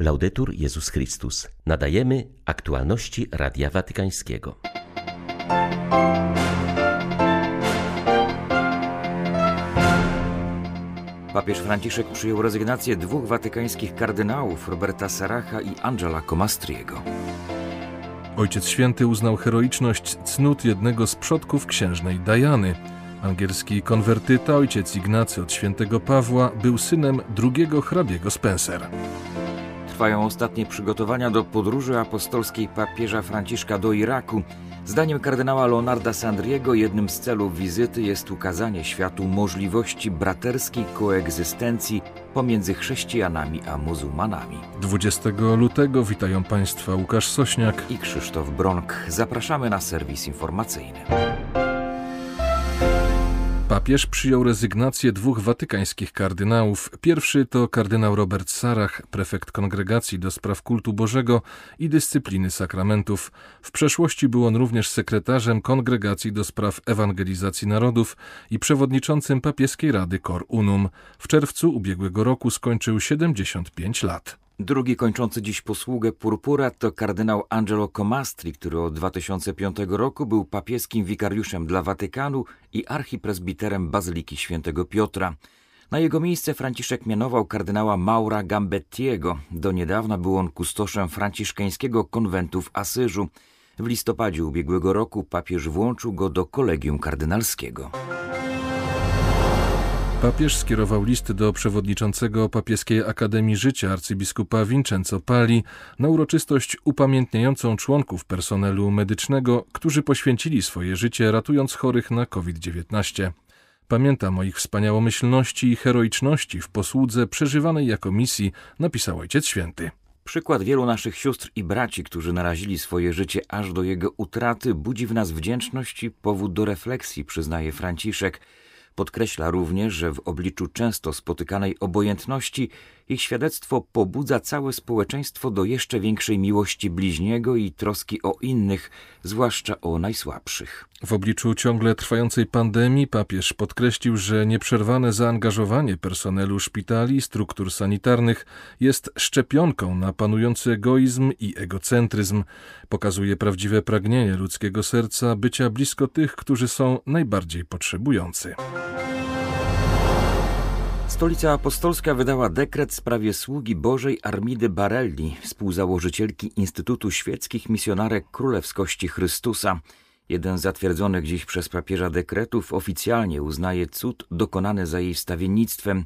Laudetur Jezus Chrystus. Nadajemy aktualności Radia Watykańskiego. Papież Franciszek przyjął rezygnację dwóch watykańskich kardynałów, Roberta Saracha i Angela Comastriego. Ojciec Święty uznał heroiczność cnót jednego z przodków księżnej Diany. Angielski konwertyta ojciec Ignacy od świętego Pawła był synem drugiego hrabiego Spencer. Trwają ostatnie przygotowania do podróży apostolskiej papieża Franciszka do Iraku. Zdaniem kardynała Leonarda Sandriego jednym z celów wizyty jest ukazanie światu możliwości braterskiej koegzystencji pomiędzy chrześcijanami a muzułmanami. 20 lutego witają Państwa Łukasz Sośniak i Krzysztof Bronk. Zapraszamy na serwis informacyjny. Papież przyjął rezygnację dwóch watykańskich kardynałów. Pierwszy to kardynał Robert Sarach, prefekt kongregacji do spraw kultu Bożego i dyscypliny sakramentów. W przeszłości był on również sekretarzem kongregacji do spraw ewangelizacji narodów i przewodniczącym papieskiej rady Cor Unum. W czerwcu ubiegłego roku skończył 75 lat. Drugi kończący dziś posługę purpura to kardynał Angelo Comastri, który od 2005 roku był papieskim wikariuszem dla Watykanu i archipresbiterem Bazyliki Świętego Piotra. Na jego miejsce Franciszek mianował kardynała Maura Gambettiego. Do niedawna był on kustoszem franciszkańskiego konwentu w Asyżu. W listopadzie ubiegłego roku papież włączył go do kolegium kardynalskiego. Papież skierował list do przewodniczącego Papieskiej Akademii Życia arcybiskupa Vincenzo Pali na uroczystość upamiętniającą członków personelu medycznego, którzy poświęcili swoje życie ratując chorych na COVID-19. Pamiętam o ich wspaniałomyślności i heroiczności w posłudze przeżywanej jako misji, napisał Ojciec Święty. Przykład wielu naszych sióstr i braci, którzy narazili swoje życie aż do jego utraty, budzi w nas wdzięczność i powód do refleksji, przyznaje Franciszek. Podkreśla również, że w obliczu często spotykanej obojętności ich świadectwo pobudza całe społeczeństwo do jeszcze większej miłości bliźniego i troski o innych, zwłaszcza o najsłabszych. W obliczu ciągle trwającej pandemii papież podkreślił, że nieprzerwane zaangażowanie personelu szpitali i struktur sanitarnych jest szczepionką na panujący egoizm i egocentryzm. Pokazuje prawdziwe pragnienie ludzkiego serca bycia blisko tych, którzy są najbardziej potrzebujący. Stolica Apostolska wydała dekret w sprawie sługi Bożej Armidy Barelli, współzałożycielki Instytutu Świeckich Misjonarek Królewskości Chrystusa. Jeden z zatwierdzonych dziś przez papieża dekretów oficjalnie uznaje cud dokonany za jej wstawiennictwem.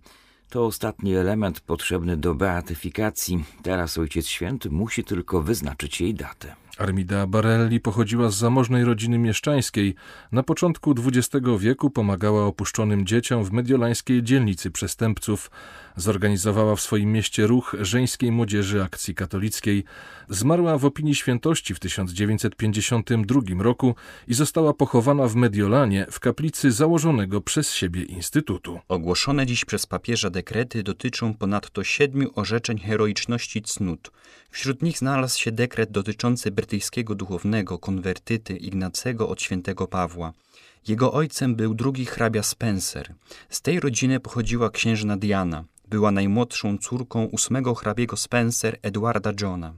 To ostatni element potrzebny do beatyfikacji. Teraz Ojciec Święty musi tylko wyznaczyć jej datę. Armida Barelli pochodziła z zamożnej rodziny mieszczańskiej. Na początku XX wieku pomagała opuszczonym dzieciom w mediolańskiej dzielnicy przestępców. Zorganizowała w swoim mieście ruch żeńskiej młodzieży akcji katolickiej. Zmarła w opinii świętości w 1952 roku i została pochowana w Mediolanie w kaplicy założonego przez siebie instytutu. Ogłoszone dziś przez papieża dekrety dotyczą ponadto siedmiu orzeczeń heroiczności cnót. Wśród nich znalazł się dekret dotyczący brytyjskiego duchownego konwertyty Ignacego od świętego Pawła. Jego ojcem był drugi hrabia Spencer. Z tej rodziny pochodziła księżna Diana. Była najmłodszą córką ósmego hrabiego Spencer Edwarda Johna.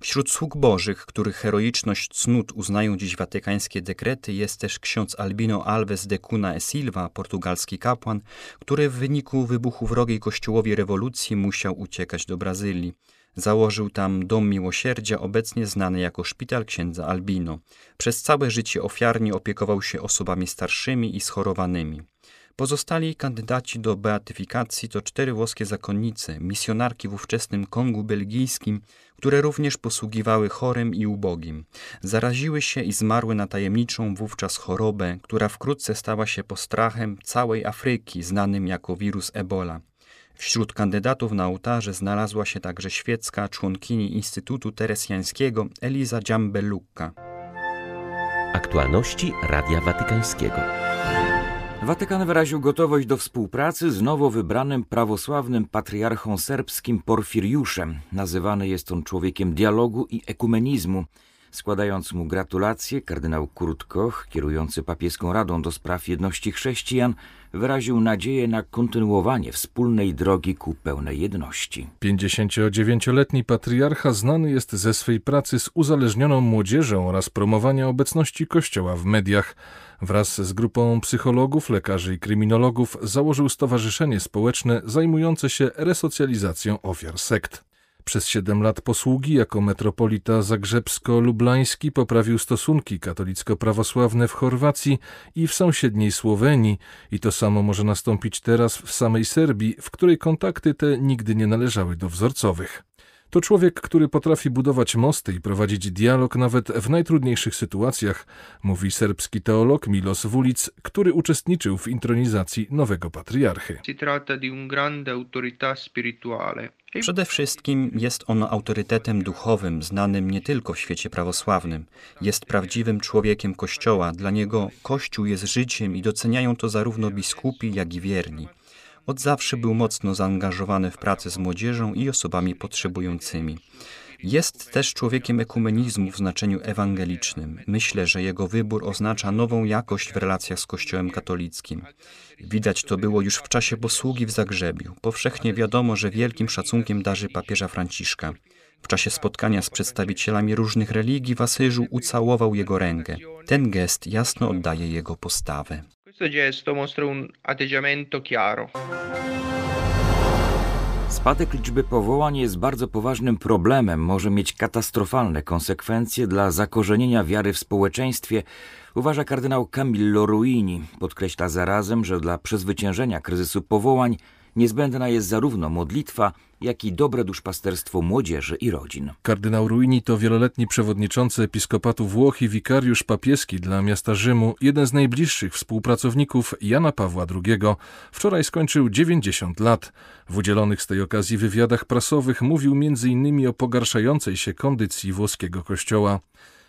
Wśród sług bożych, których heroiczność cnót uznają dziś watykańskie dekrety, jest też ksiądz Albino Alves de Cunha e Silva, portugalski kapłan, który w wyniku wybuchu wrogiej kościołowi rewolucji musiał uciekać do Brazylii. Założył tam Dom Miłosierdzia, obecnie znany jako Szpital Księdza Albino. Przez całe życie ofiarnie opiekował się osobami starszymi i schorowanymi. Pozostali kandydaci do beatyfikacji to cztery włoskie zakonnice, misjonarki w ówczesnym Kongu belgijskim, które również posługiwały chorym i ubogim. Zaraziły się i zmarły na tajemniczą wówczas chorobę, która wkrótce stała się postrachem całej Afryki, znanym jako wirus Ebola. Wśród kandydatów na ołtarze znalazła się także świecka członkini Instytutu Teresjańskiego Eliza Dziambelukka. Aktualności Radia Watykańskiego. Watykan wyraził gotowość do współpracy z nowo wybranym prawosławnym patriarchą serbskim Porfiriuszem. Nazywany jest on człowiekiem dialogu i ekumenizmu. Składając mu gratulacje, kardynał Kurt Koch, kierujący papieską radą do spraw jedności chrześcijan, wyraził nadzieję na kontynuowanie wspólnej drogi ku pełnej jedności. 59-letni patriarcha znany jest ze swej pracy z uzależnioną młodzieżą oraz promowania obecności Kościoła w mediach. Wraz z grupą psychologów, lekarzy i kryminologów założył stowarzyszenie społeczne zajmujące się resocjalizacją ofiar sekt. Przez siedem lat posługi jako metropolita zagrzebsko-lublański poprawił stosunki katolicko-prawosławne w Chorwacji i w sąsiedniej Słowenii i to samo może nastąpić teraz w samej Serbii, w której kontakty te nigdy nie należały do wzorcowych. To człowiek, który potrafi budować mosty i prowadzić dialog nawet w najtrudniejszych sytuacjach, mówi serbski teolog Milos Vulic, który uczestniczył w intronizacji nowego patriarchy. Przede wszystkim jest on autorytetem duchowym, znanym nie tylko w świecie prawosławnym. Jest prawdziwym człowiekiem Kościoła. Dla niego Kościół jest życiem i doceniają to zarówno biskupi, jak i wierni. Od zawsze był mocno zaangażowany w pracę z młodzieżą i osobami potrzebującymi. Jest też człowiekiem ekumenizmu w znaczeniu ewangelicznym. Myślę, że jego wybór oznacza nową jakość w relacjach z Kościołem katolickim. Widać to było już w czasie posługi w Zagrzebiu. Powszechnie wiadomo, że wielkim szacunkiem darzy papieża Franciszka. W czasie spotkania z przedstawicielami różnych religii w Asyżu ucałował jego rękę. Ten gest jasno oddaje jego postawę. Questo gesto mostra un atteggiamento chiaro. Spadek liczby powołań jest bardzo poważnym problemem, może mieć katastrofalne konsekwencje dla zakorzenienia wiary w społeczeństwie, uważa kardynał Camillo Ruini. Podkreśla zarazem, że dla przezwyciężenia kryzysu powołań niezbędna jest zarówno modlitwa, jak i dobre duszpasterstwo młodzieży i rodzin. Kardynał Ruini to wieloletni przewodniczący episkopatu Włoch i wikariusz papieski dla miasta Rzymu, jeden z najbliższych współpracowników Jana Pawła II. Wczoraj skończył 90 lat. W udzielonych z tej okazji wywiadach prasowych mówił m.in. o pogarszającej się kondycji włoskiego kościoła.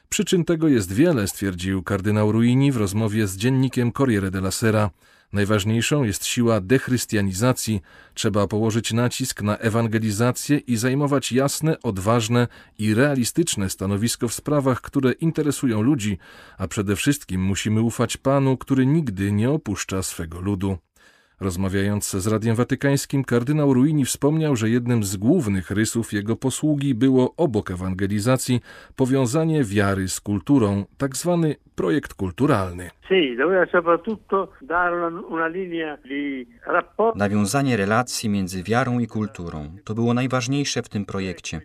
Przyczyn tego jest wiele, stwierdził kardynał Ruini w rozmowie z dziennikiem Corriere della Sera. Najważniejszą jest siła dechrystianizacji. Trzeba położyć nacisk na ewangelizację i zajmować jasne, odważne i realistyczne stanowisko w sprawach, które interesują ludzi, a przede wszystkim musimy ufać Panu, który nigdy nie opuszcza swego ludu. Rozmawiając z Radiem Watykańskim, kardynał Ruini wspomniał, że jednym z głównych rysów jego posługi było obok ewangelizacji powiązanie wiary z kulturą, tak zwany projekt kulturalny. Nawiązanie relacji między wiarą i kulturą to było najważniejsze w tym projekcie.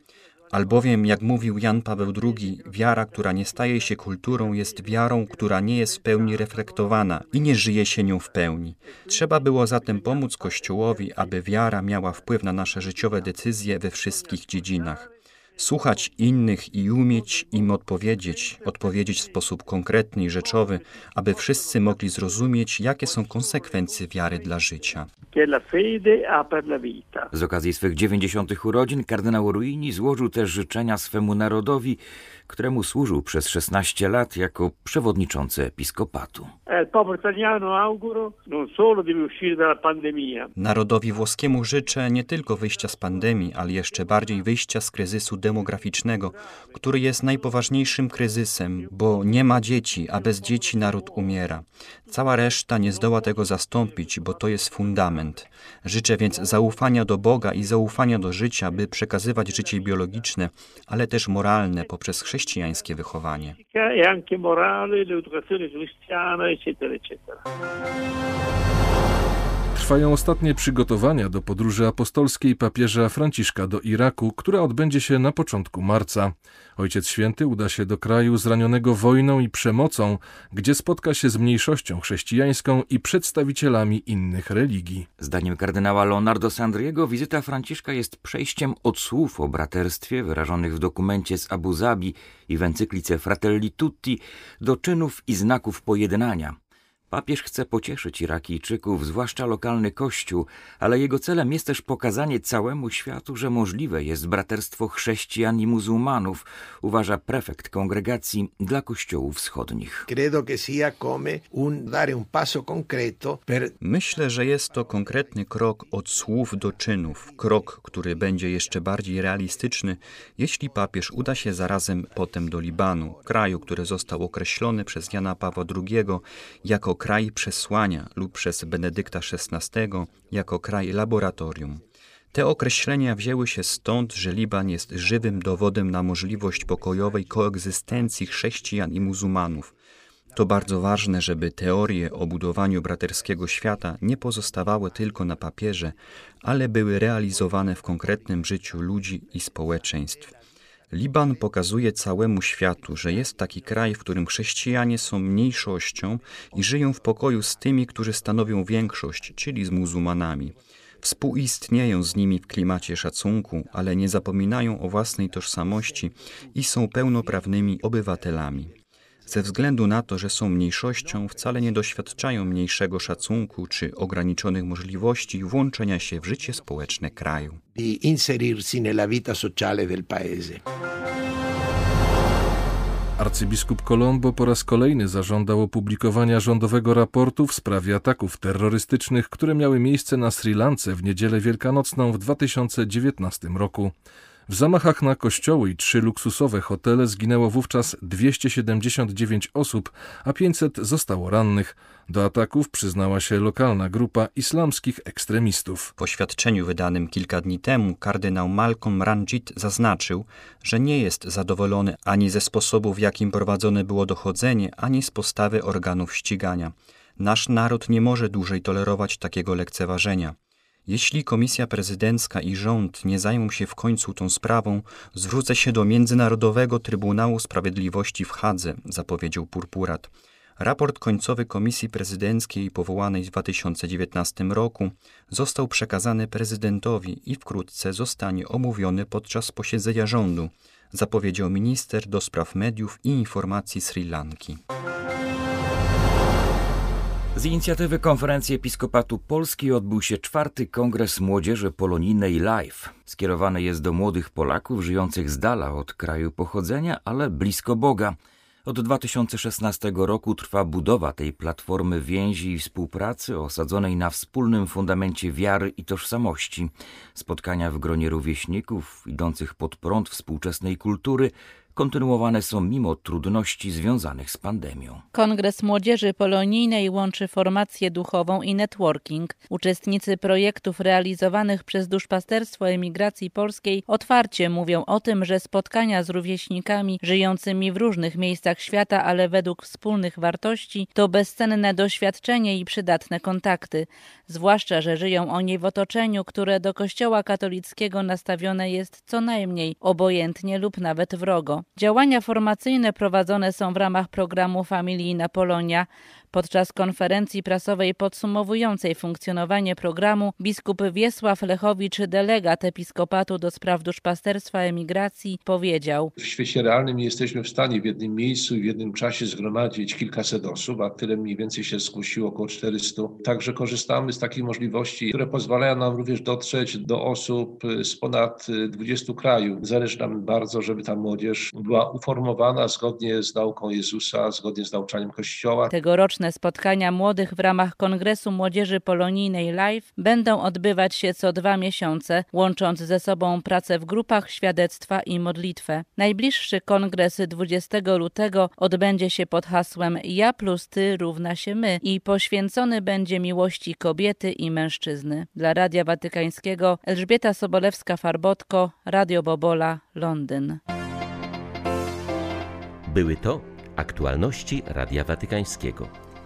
Albowiem, jak mówił Jan Paweł II, wiara, która nie staje się kulturą, jest wiarą, która nie jest w pełni reflektowana i nie żyje się nią w pełni. Trzeba było zatem pomóc Kościołowi, aby wiara miała wpływ na nasze życiowe decyzje we wszystkich dziedzinach słuchać innych i umieć im odpowiedzieć, odpowiedzieć w sposób konkretny i rzeczowy, aby wszyscy mogli zrozumieć, jakie są konsekwencje wiary dla życia. Z okazji swych 90. urodzin kardynał Ruini złożył też życzenia swemu narodowi, któremu służył przez 16 lat jako przewodniczący episkopatu. E, Narodowi włoskiemu życzę nie tylko wyjścia z pandemii, ale jeszcze bardziej wyjścia z kryzysu demograficznego, który jest najpoważniejszym kryzysem, bo nie ma dzieci, a bez dzieci naród umiera. Cała reszta nie zdoła tego zastąpić, bo to jest fundament. Życzę więc zaufania do Boga i zaufania do życia, by przekazywać życie biologiczne, ale też moralne poprzez chrześcijańskie wychowanie. E morale, l'educazione cristiana, eccetera, eccetera. Trwają ostatnie przygotowania do podróży apostolskiej papieża Franciszka do Iraku, która odbędzie się na początku marca. Ojciec Święty uda się do kraju zranionego wojną i przemocą, gdzie spotka się z mniejszością chrześcijańską i przedstawicielami innych religii. Zdaniem kardynała Leonardo Sandriego wizyta Franciszka jest przejściem od słów o braterstwie wyrażonych w dokumencie z Abu Zabi i w encyklice Fratelli Tutti do czynów i znaków pojednania Papież chce pocieszyć Irakijczyków, zwłaszcza lokalny kościół, ale jego celem jest też pokazanie całemu światu, że możliwe jest braterstwo chrześcijan i muzułmanów, uważa prefekt kongregacji dla kościołów wschodnich. Myślę, że jest to konkretny krok od słów do czynów, krok, który będzie jeszcze bardziej realistyczny, jeśli papież uda się zarazem potem do Libanu, kraju, który został określony przez Jana Pawła II jako kraj przesłania lub przez Benedykta XVI jako kraj laboratorium. Te określenia wzięły się stąd, że Liban jest żywym dowodem na możliwość pokojowej koegzystencji chrześcijan i muzułmanów. To bardzo ważne, żeby teorie o budowaniu braterskiego świata nie pozostawały tylko na papierze, ale były realizowane w konkretnym życiu ludzi i społeczeństw. Liban pokazuje całemu światu, że jest taki kraj, w którym chrześcijanie są mniejszością i żyją w pokoju z tymi, którzy stanowią większość, czyli z muzułmanami. Współistnieją z nimi w klimacie szacunku, ale nie zapominają o własnej tożsamości i są pełnoprawnymi obywatelami. Ze względu na to, że są mniejszością, wcale nie doświadczają mniejszego szacunku czy ograniczonych możliwości włączenia się w życie społeczne kraju. Di inserirsi nella vita sociale del paese. Arcybiskup Colombo po raz kolejny zażądał opublikowania rządowego raportu w sprawie ataków terrorystycznych, które miały miejsce na Sri Lance w niedzielę wielkanocną w 2019 roku. W zamachach na kościoły i trzy luksusowe hotele zginęło wówczas 279 osób, a 500 zostało rannych. Do ataków przyznała się lokalna grupa islamskich ekstremistów. W oświadczeniu wydanym kilka dni temu kardynał Malcolm Ranjit zaznaczył, że nie jest zadowolony ani ze sposobu, w jakim prowadzone było dochodzenie, ani z postawy organów ścigania. Nasz naród nie może dłużej tolerować takiego lekceważenia. Jeśli komisja prezydencka i rząd nie zajmą się w końcu tą sprawą, zwrócę się do Międzynarodowego Trybunału Sprawiedliwości w Hadze, zapowiedział Purpurat. Raport końcowy Komisji Prezydenckiej powołanej w 2019 roku został przekazany prezydentowi i wkrótce zostanie omówiony podczas posiedzenia rządu, zapowiedział minister do spraw mediów i informacji Sri Lanki. Z inicjatywy Konferencji Episkopatu Polski odbył się czwarty Kongres Młodzieży Polonijnej Live. Skierowany jest do młodych Polaków żyjących z dala od kraju pochodzenia, ale blisko Boga. Od 2016 roku trwa budowa tej platformy więzi i współpracy osadzonej na wspólnym fundamencie wiary i tożsamości. Spotkania w gronie rówieśników idących pod prąd współczesnej kultury kontynuowane są mimo trudności związanych z pandemią. Kongres Młodzieży Polonijnej łączy formację duchową i networking. Uczestnicy projektów realizowanych przez Duszpasterstwo Emigracji Polskiej otwarcie mówią o tym, że spotkania z rówieśnikami żyjącymi w różnych miejscach świata, ale według wspólnych wartości, to bezcenne doświadczenie i przydatne kontakty. Zwłaszcza, że żyją oni w otoczeniu, które do Kościoła katolickiego nastawione jest co najmniej obojętnie lub nawet wrogo. Działania formacyjne prowadzone są w ramach programu Familijna Polonia. Podczas konferencji prasowej podsumowującej funkcjonowanie programu biskup Wiesław Lechowicz, delegat episkopatu do spraw duszpasterstwa emigracji, powiedział: W świecie realnym jesteśmy w stanie w jednym miejscu i w jednym czasie zgromadzić kilkaset osób, a tyle mniej więcej się zgłosiło około 400. Także korzystamy z takich możliwości, które pozwalają nam również dotrzeć do osób z ponad 20 krajów. Zależy nam bardzo, żeby ta młodzież była uformowana zgodnie z nauką Jezusa, zgodnie z nauczaniem Kościoła. Spotkania młodych w ramach Kongresu Młodzieży Polonijnej Live będą odbywać się co dwa miesiące, łącząc ze sobą pracę w grupach, świadectwa i modlitwę. Najbliższy kongres 20 lutego odbędzie się pod hasłem Ja plus Ty równa się my i poświęcony będzie miłości kobiety i mężczyzny. Dla Radia Watykańskiego Elżbieta Sobolewska-Farbotko, Radio Bobola, Londyn. Były to aktualności Radia Watykańskiego.